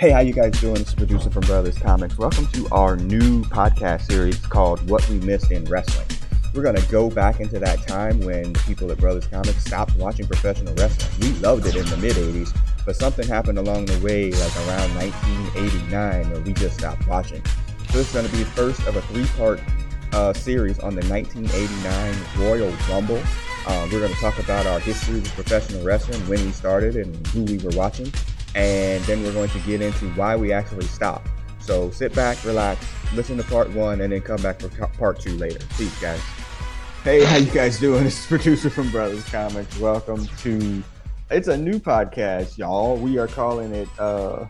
Hey, how you guys doing? It's producer from Brothers Comics. Welcome to our new podcast series called What We Missed in Wrestling. We're going to go back into that time when people at Brothers Comics stopped watching professional wrestling. We loved it in the mid 80s, but something happened along the way, like around 1989, where we just stopped watching. So this is going to be the first of a three part uh, series on the 1989 Royal Rumble. Uh, we're going to talk about our history with professional wrestling, when we started, and who we were watching and then we're going to get into why we actually stopped. So sit back, relax, listen to part one, and then come back for part two later. Peace, guys. Hey, how you guys doing? This is producer from Brothers Comics. Welcome to it's a new podcast, y'all. We are calling it uh,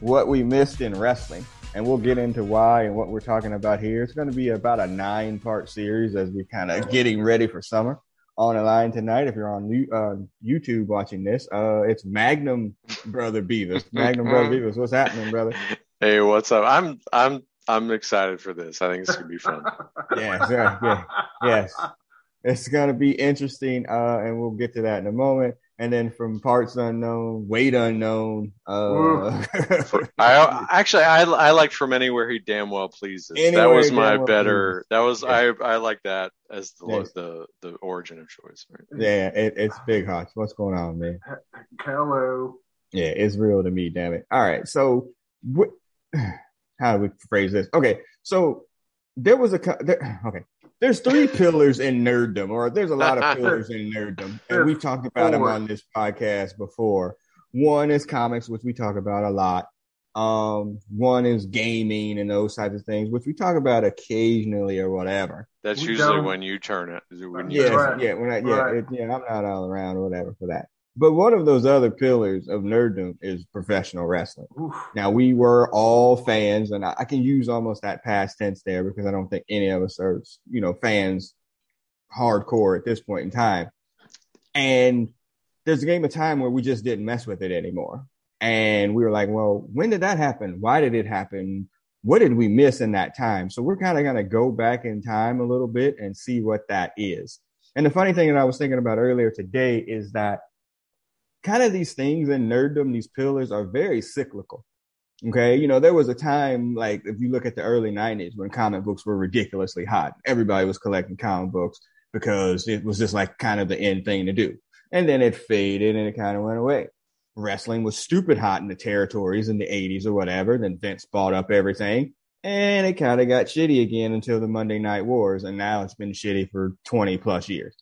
"What We Missed in Wrestling," and we'll get into why and what we're talking about here. It's going to be about a nine-part series as we kind of getting ready for summer on the line tonight. If you're on uh, YouTube watching this, uh, it's Magnum Brother Beavis. Magnum Brother Beavis, what's happening, brother? Hey, what's up? I'm I'm I'm excited for this. I think it's gonna be fun. yes, yeah, yeah, yes. It's gonna be interesting, uh, and we'll get to that in a moment and then from parts unknown, weight unknown. Uh, I actually I I liked from anywhere he damn well pleases. Anywhere that was my better. That was yeah. I I like that as the yes. the the origin of choice. Right? Yeah, it, it's big hot. What's going on, man? Hello. Yeah, it's real to me. Damn it. All right, so what? How do we phrase this? Okay, so there was a there, okay there's three pillars in nerddom, or there's a lot of pillars in nerddom, and we've talked about them on this podcast before. One is comics, which we talk about a lot. Um, one is gaming and those types of things, which we talk about occasionally or whatever. That's we usually don't. when you turn it. When you yeah, turn yeah, when I, yeah, right. it, yeah. I'm not all around or whatever for that. But one of those other pillars of nerddom is professional wrestling. Oof. Now we were all fans, and I, I, can use almost that past tense there because I don't think any of us are, you know, fans hardcore at this point in time. And there's a game of time where we just didn't mess with it anymore. And we were like, well, when did that happen? Why did it happen? What did we miss in that time? So we're kind of going to go back in time a little bit and see what that is. And the funny thing that I was thinking about earlier today is that kind of these things in nerddom, these pillars are very cyclical. Okay. You know, there was a time, like, if you look at the early 90s when comic books were ridiculously hot, everybody was collecting comic books because it was just like kind of the end thing to do. And then it faded and it kind of went away. Wrestling was stupid hot in the territories in the 80s or whatever. Then Vince bought up everything and it kind of got shitty again until the Monday Night Wars. And now it's been shitty for 20 plus years.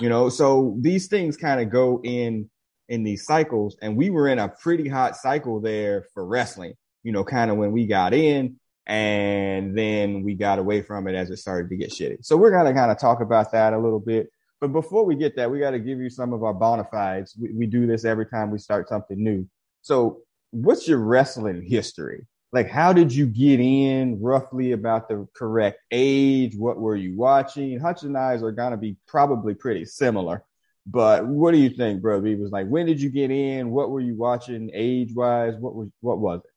You know, so these things kind of go in in these cycles. And we were in a pretty hot cycle there for wrestling, you know, kind of when we got in and then we got away from it as it started to get shitty. So we're going to kind of talk about that a little bit. But before we get that, we got to give you some of our bona fides. We, we do this every time we start something new. So what's your wrestling history? Like, how did you get in roughly about the correct age? What were you watching? Hutch and I are going to be probably pretty similar. But what do you think, bro? He was like, when did you get in? What were you watching age wise? What was what was it?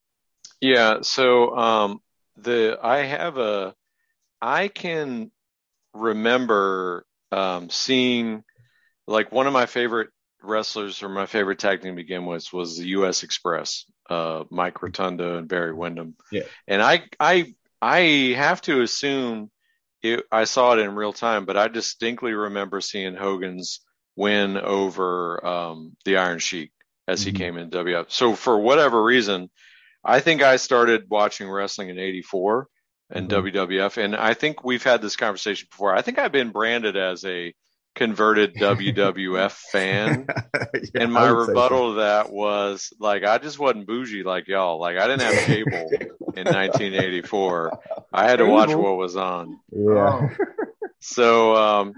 Yeah, so um the I have a I can remember um seeing like one of my favorite wrestlers or my favorite tag team to begin with was the US Express, uh Mike Rotunda and Barry Windham. Yeah. And I I I have to assume it, I saw it in real time, but I distinctly remember seeing Hogan's win over um, the Iron Sheik as he mm-hmm. came in WF. So for whatever reason, I think I started watching wrestling in ¡84 and mm-hmm. WWF, and I think we've had this conversation before. I think I've been branded as a converted WWF fan, yeah, and my rebuttal so. to that was like I just wasn't bougie like y'all. Like I didn't have cable in 1984. I had to watch what was on. Yeah. So um,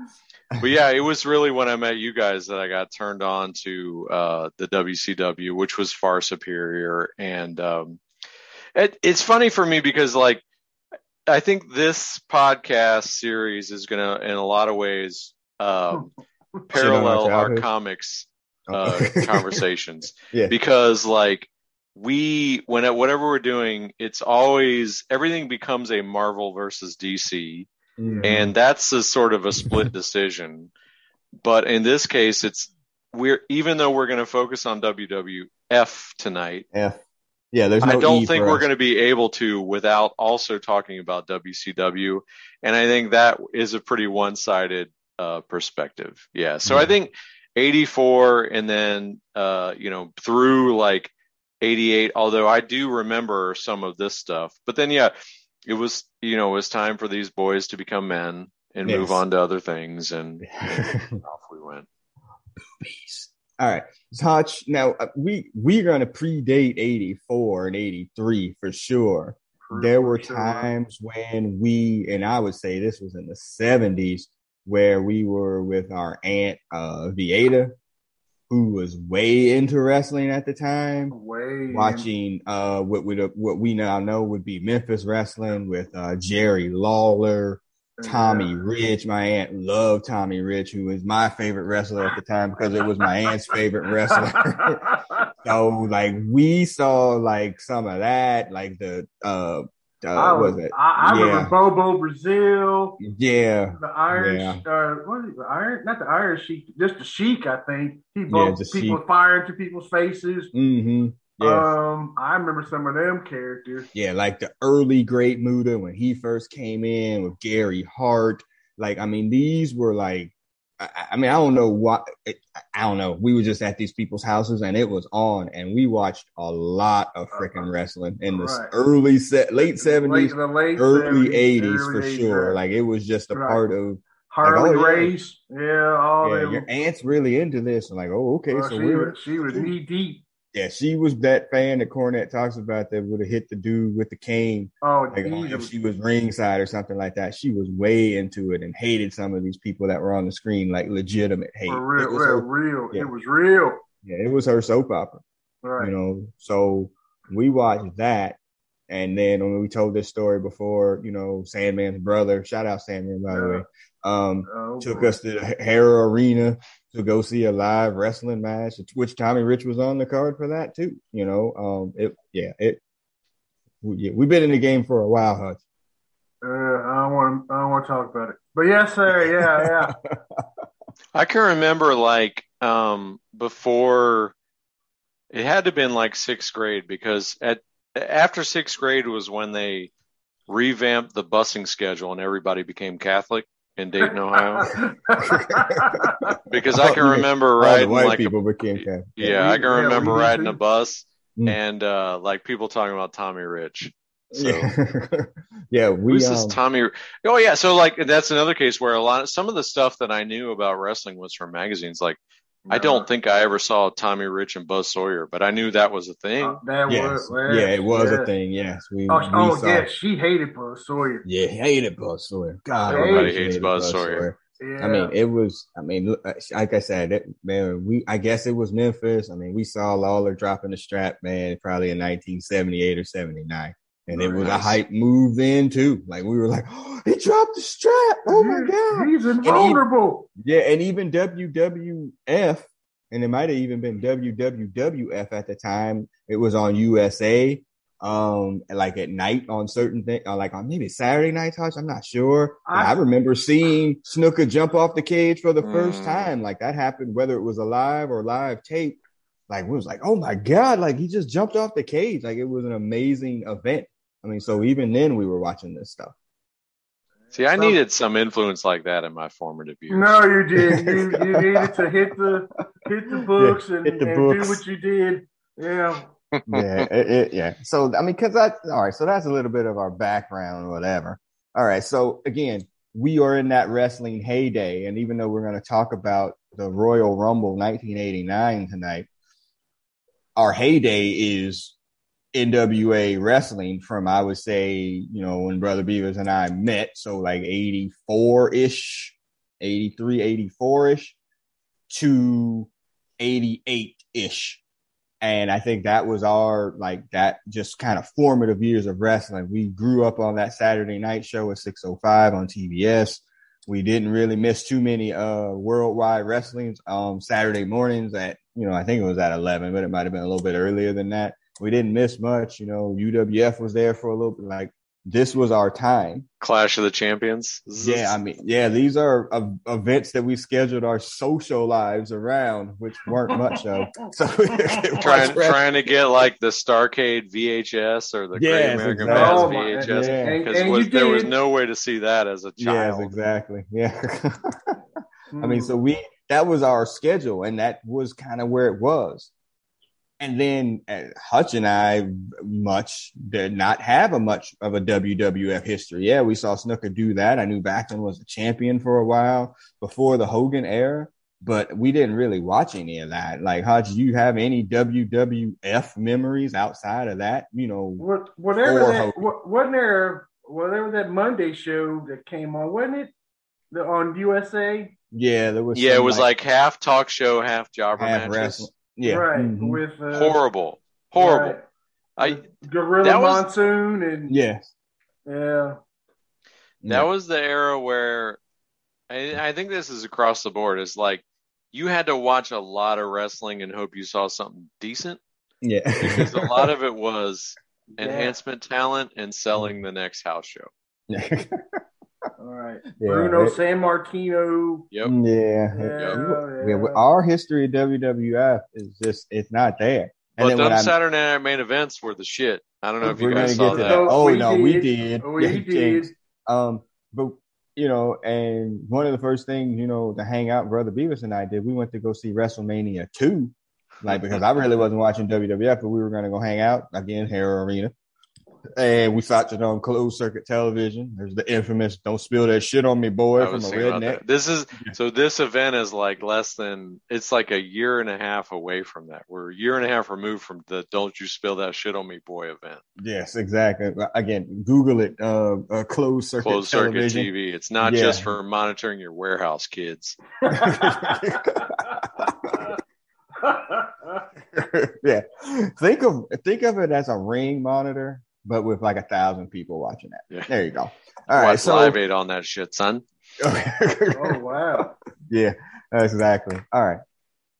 but yeah, it was really when I met you guys that I got turned on to uh, the WCW, which was far superior. And um, it, it's funny for me because, like, I think this podcast series is going to, in a lot of ways, um, parallel our comics uh, conversations. yeah. Because, like, we, when whatever we're doing, it's always everything becomes a Marvel versus DC Mm-hmm. And that's a sort of a split decision. But in this case, it's we're even though we're going to focus on WWF tonight, F. Yeah, there's no I don't E think we're us. going to be able to without also talking about WCW, and I think that is a pretty one-sided uh, perspective. Yeah, so I think '84 and then uh, you know through like '88. Although I do remember some of this stuff, but then yeah, it was you know it was time for these boys to become men and move on to other things, and off we went. All right, Touch. Now uh, we we're gonna predate '84 and '83 for sure. For- there were sure. times when we, and I would say this was in the '70s, where we were with our aunt uh, Vieta, who was way into wrestling at the time. way watching uh what we what we now know would be Memphis wrestling with uh Jerry Lawler, Tommy Rich. My aunt loved Tommy Rich, who was my favorite wrestler at the time because it was my aunt's favorite wrestler. so like we saw like some of that, like the uh uh I, was was, it? I, I Yeah. remember Bobo Brazil, Yeah. the Irish. Yeah. uh, what is it, the Iron, not the Irish Sheik, just the Sheik, I think. He the people Sheik. fire into people's faces. Mm-hmm. Yeah. Um, I remember some of them characters. Yeah, like the early Great Muta when he first came in with Gary Hart. Like, I mean, these were like, I, I mean, I don't know what, I don't know. We were just at these people's houses and it was on, and we watched a lot of uh-huh. freaking wrestling in the Right. early set, late seventies, Late, the late early eighties for 80s, sure. Like, it was just a Right. part of. Harley oh. Race, yeah, all Yeah, them. your aunt's really into this. I'm like, oh, okay, Well, so she, we're was, she was knee deep. Yeah, she was that fan that Cornette talks about that would have hit the dude with the cane Oh, like oh, if she was ringside or something like that, she was way into it and hated some of these people that were on the screen, like legitimate hate. for real, it was real, her, real. yeah. It was real. yeah, it was her soap opera, Right. you know. So we watched that, and then when we told this story before, you know, Sandman's brother, shout out Sandman by the way, um, Oh, took boy. us to the Hara Arena to go see a live wrestling match, which Tommy Rich was on the card for that too. You know, um, it yeah, it. we- Yeah, we've been in the game for a while, Hutch. Uh, I don't want to. I don't want to talk about it. But yes, sir. Yeah, yeah. I can remember like um before it had to have been like sixth grade because at after sixth grade was when they revamped the busing schedule and everybody became Catholic in Dayton, Ohio. Because I can remember All riding white like a, people became Catholic. yeah, I can remember did riding a bus Mm. and uh like people talking about Tommy Rich. So Yeah, yeah. We Who's this um, Tommy? Oh yeah, so like that's another case where a lot of some of the stuff that I knew about wrestling was from magazines. Like I don't think I ever saw Tommy Rich and Buzz Sawyer, but I knew that was a thing. Uh, that yes, was. well, yeah, it was yeah. a thing. Yes, we. Oh, we oh yeah, she hated Buzz Sawyer. yeah, hated Buzz Sawyer. God, Everybody she hates hated Buzz Sawyer. Yeah. I mean, it was. I mean, like I said, it, man, we. I guess it was Memphis. I mean, we saw Lawler dropping the strap, man, probably in 1978 or 79, and it was a hype move then too. Like we were like, oh, he dropped the strap. Oh my god. he's invulnerable. Yeah, and even WWF, and it might have even been WWWF at the time. It was on USA, um, like at night on certain things, uh, like on maybe Saturday night touch. I'm not sure. I, I- remember seeing Snuka jump off the cage for the first Mm. time. Like that happened, whether it was a live or live tape. Like we was like, oh my god! Like he just jumped off the cage. Like it was an amazing event. I mean, so even then we were watching this stuff. See, I Some- needed some influence like that in my formative years. No, you did. You you needed to hit the hit the books and, hit the and books. do what you did. Yeah. yeah, it, it- yeah. So I mean, because that all right. So that's a little bit of our background, or whatever. All right. So again, we are in that wrestling heyday, and even though we're going to talk about the Royal Rumble 1989 tonight, our heyday is NWA wrestling from I would say you know when Brother Beavers and I met, so like 84 ish, 83, 84 ish to 88 ish. And I think that was our like that just kind of formative years of wrestling. We grew up on that Saturday night show at 605 on TBS. We didn't really miss too many uh worldwide wrestlings um Saturday mornings at you know, I think it was at 11, but it might have been a little bit earlier than that. We didn't miss much, you know, UWF was there for a little bit like this was our time. Clash of the Champions. Yeah, I mean, yeah, these are uh, events that we scheduled our social lives around, which weren't much of. So trying trying to get like the Starcade VHS or the yes, Great American exactly. Bash oh, VHS because yeah. there was no way to see that as a child. Yes, exactly. Yeah. I mean, so we that was our schedule, and that was kind of where it was. And then uh, Hutch and I much did not have a much of a WWF history. Yeah, we saw Snuka do that. I knew Backlund was a champion for a while before the Hogan era, but we didn't really watch any of that. Like, Hutch, do you have any WWF memories outside of that? You know, what, whatever that, what, wasn't there, whatever that Monday show that came on, wasn't it? The, on USA? Yeah, there was. Yeah, it was like, like, half talk show, half jobber half matches. Wrestling. Yeah, right. Mm-hmm. With uh, horrible, horrible. Right. I Gorilla was, Monsoon and yes, yeah. That was the era where I, I think this is across the board. Is like you had to watch a lot of wrestling and hope you saw something decent. Yeah, because a lot of it was yeah. enhancement talent and selling the next house show. All right. Yeah, Bruno it, Sammartino. Yep. Yeah. Yeah, yeah. Our history of WWF is just, it's not there. And but them Saturday night main events were the shit. I don't know if you guys saw that. that. Oh, we no, did. we did. We yeah, did. Um, but you know, and one of the first things, you know, to hang out, Brother Beavis and I did, we went to go see WrestleMania 2. Like, because I really wasn't watching WWF, but we were going to go hang out again, Hara Arena and we watched it on closed circuit television. There's the infamous "Don't spill that shit on me, boy" from a redneck. This is so. This event is like less than. It's like a year and a half away from that. We're a year and a half removed from the "Don't you spill that shit on me, boy" event. Yes, exactly. Again, Google it. Uh, uh closed circuit. Closed circuit television. TV. It's not yeah. just for monitoring your warehouse, kids. yeah, think of think of it as a ring monitor but with like a thousand people watching that. Yeah. There you go. All right, Watch so live aid on that shit, son. oh wow. Yeah, exactly. All right.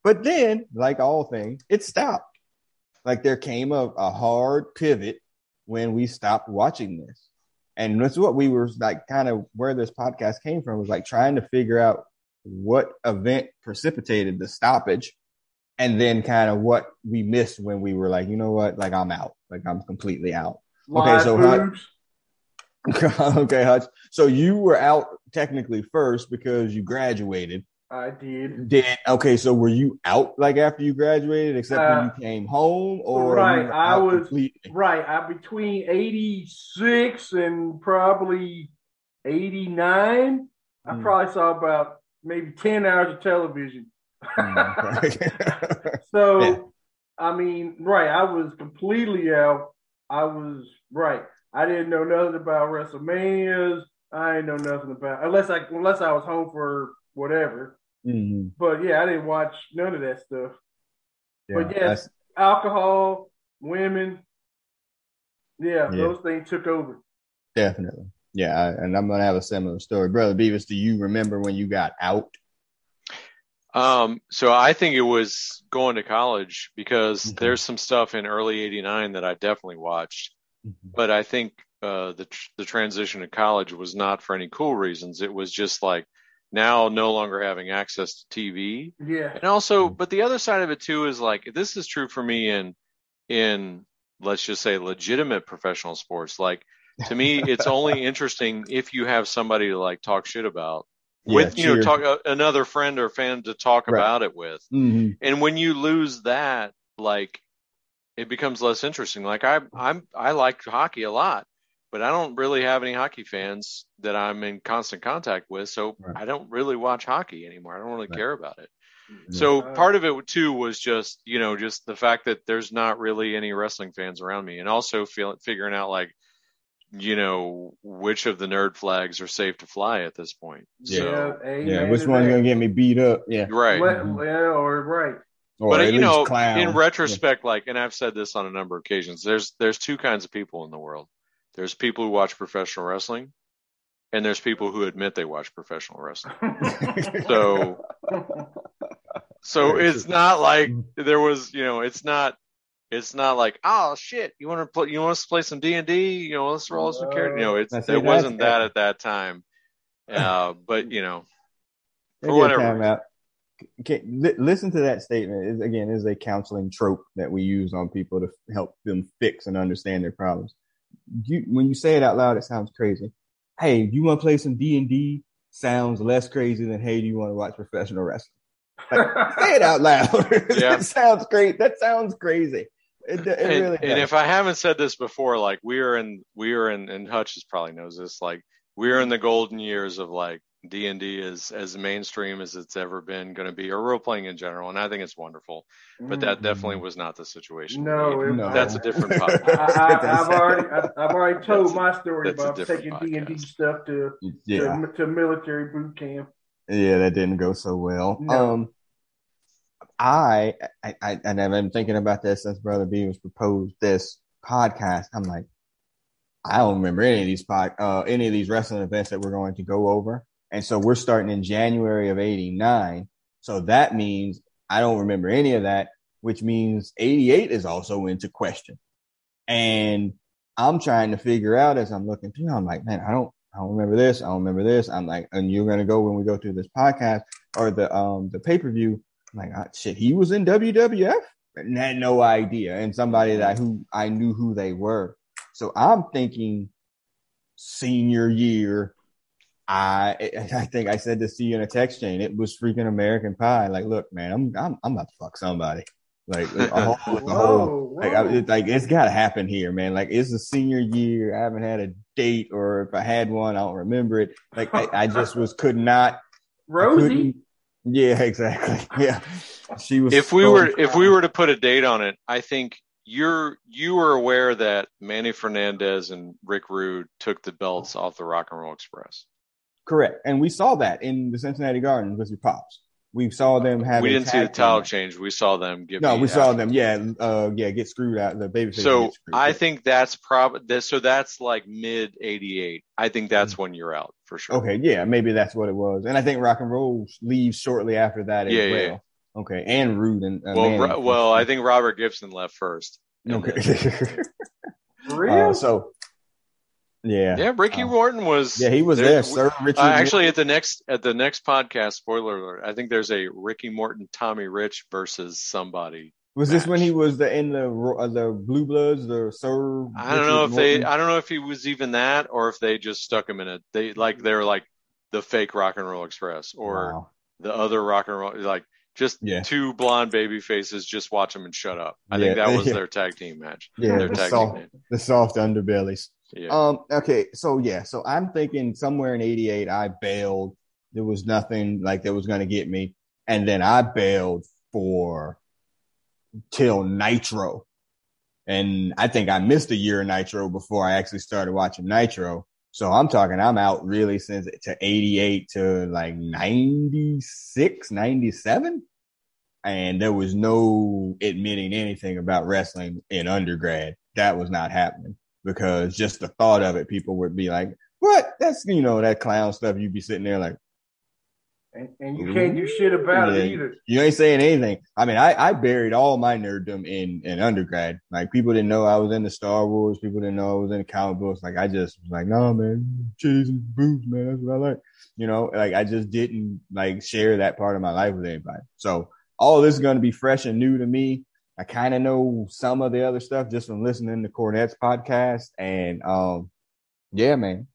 But then, like all things, it stopped. Like there came a, a hard pivot when we stopped watching this. And that's what we were like kind of where this podcast came from was like trying to figure out what event precipitated the stoppage and then kind of what we missed when we were like, you know what, like I'm out, like I'm completely out okay, so Hutch, okay, Hutch. So you were out technically first because you graduated. I did. Did okay? So were you out like after you graduated, except uh, when you came home, or right? I was completely? right. I between eighty six and probably eighty nine. I mm. probably saw about maybe ten hours of television. Mm, so, yeah. I mean, right? I was completely out. I was right. I didn't know nothing about WrestleManias. I didn't know nothing about unless I unless I was home for whatever. Mm-hmm. But yeah, I didn't watch none of that stuff. Yeah, but yes, alcohol, women. Yeah, yeah, those things took over. Definitely. Yeah, I, and I'm gonna have a similar story, brother Beavis. Do you remember when you got out? Um, so I think it was going to college because okay. there's some stuff in early '89 that I definitely watched, mm-hmm. but I think uh, the the transition to college was not for any cool reasons. It was just like now no longer having access to TV. Yeah, and also, mm-hmm. but the other side of it too is like this is true for me in in let's just say legitimate professional sports. Like to me, it's only interesting if you have somebody to like talk shit about with you know talk uh, another friend or fan to talk right. about it with mm-hmm. and when you lose that like it becomes less interesting like i i'm i like hockey a lot but i don't really have any hockey fans that i'm in constant contact with so right. i don't really watch hockey anymore i don't really right. care about it so part of it too was just you know just the fact that there's not really any wrestling fans around me and also feeling figuring out like you know which of the nerd flags are safe to fly at this point. Yeah, so, yeah. Which one's gonna get me beat up? Yeah, right. Well, mm-hmm. or right. Or but you know, clown. in retrospect, yeah. like, and I've said this on a number of occasions. There's there's two kinds of people in the world. There's people who watch professional wrestling, and there's people who admit they watch professional wrestling. so, so it's not like there was, you know, it's not It's not like, oh shit, you want to play, you want us to play some D and D? You know, let's roll some characters. You know, it's it wasn't that at that time. Uh, but you know, for whatever. Okay, listen to that statement. It, again, is a counseling trope that we use on people to help them fix and understand their problems. You, when you say it out loud, it sounds crazy. Hey, you want to play some D and D? Sounds less crazy than hey, do you want to watch professional wrestling? Like, say it out loud. Yeah. that sounds great. That sounds crazy. It, it and, really and if I haven't said this before, like we are in, we are in, and Hutchins probably knows this. Like we are in the golden years of like D and D is as mainstream as it's ever been going to be, or role playing in general, and I think it's wonderful. But that mm-hmm. definitely was not the situation. No, no. that's a different podcast. I, have already, I, have already told that's my story about taking D and D stuff to, yeah. to, to military boot camp. Yeah, that didn't go so well. No. Um, I, I, I, and I've been thinking about this since Brother Beavers proposed this podcast. I'm like, I don't remember any of these pod, uh, any of these wrestling events that we're going to go over. And so we're starting in January of 89. So that means I don't remember any of that, which means 88 is also into question. And I'm trying to figure out as I'm looking through, I'm like, man, I don't, I don't remember this. I don't remember this. I'm like, and you're going to go when we go through this podcast or the, um, the pay per view. I'm like, oh, shit, he was in WWF and had no idea. And somebody that who I knew who they were. So I'm thinking senior year I I think I said this to you in a text chain. It was freaking American Pie. Like, look, man, I'm I'm I'm about to fuck somebody. Like, whole, whoa, whole, like, I, it, like it's got to happen here, man. Like, it's a senior year. I haven't had a date, or if I had one, I don't remember it. Like, I, I just was could not. Rosie. Yeah, exactly. Yeah, she was. If we were if we were to put a date on it, I think you're you were aware that Manny Fernandez and Rick Rude took the belts off the Rock and Roll Express. Correct. And we saw that in the Cincinnati Gardens with your pops. We saw them have. We didn't see the title change. We saw them get. No, we saw them. Yeah, uh, yeah, get screwed out. The baby. So I think that's probably so. That's like mid '88. I think that's mm-hmm. when you're out for sure. Okay, yeah, maybe that's what it was. And I think Rock and Roll leaves shortly after that as yeah, well. Yeah. Okay, and Rude and uh, well, well, I think Robert Gibson left first. Okay. real? Uh, so yeah. Yeah, Ricky uh, Morton was. Yeah, he was there, there sir. Richie uh, actually, at the next at the next podcast, spoiler alert, I think there's a Ricky Morton, Tommy Rich versus somebody. Was match. this when he was the in the uh, the Blue Bloods, the Sir? I don't know if Morton? they. I don't know if he was even that, or if they just stuck him in it. They like they're like the fake Rock and Roll Express, or wow. the other Rock and Roll like just yeah. two blonde baby faces. Just watch them and shut up. I yeah, think that was yeah. their tag team match. Yeah, their the tag soft, team the soft underbellies. Yeah. Um. Okay. So yeah. So I'm thinking somewhere in '88, I bailed. There was nothing like that was going to get me, and then I bailed for till Nitro, and I think I missed a year of Nitro before I actually started watching Nitro. So I'm talking, I'm out really since to 88 to like 96, 97. And there was no admitting anything about wrestling in undergrad. That was not happening because just the thought of it, people would be like, what? That's, you know, that clown stuff. You'd be sitting there like, and, and you can't do shit about yeah, it either. You ain't saying anything. I mean, I, I buried all my nerddom in, in undergrad. Like people didn't know I was into Star Wars. People didn't know I was into comic books. Like I just was like, no, man, cheese and boobs, man. That's what I like. You know, like I just didn't like share that part of my life with anybody. So all this is going to be fresh and new to me. I kind of know some of the other stuff just from listening to Cornette's podcast. And, um, yeah, man,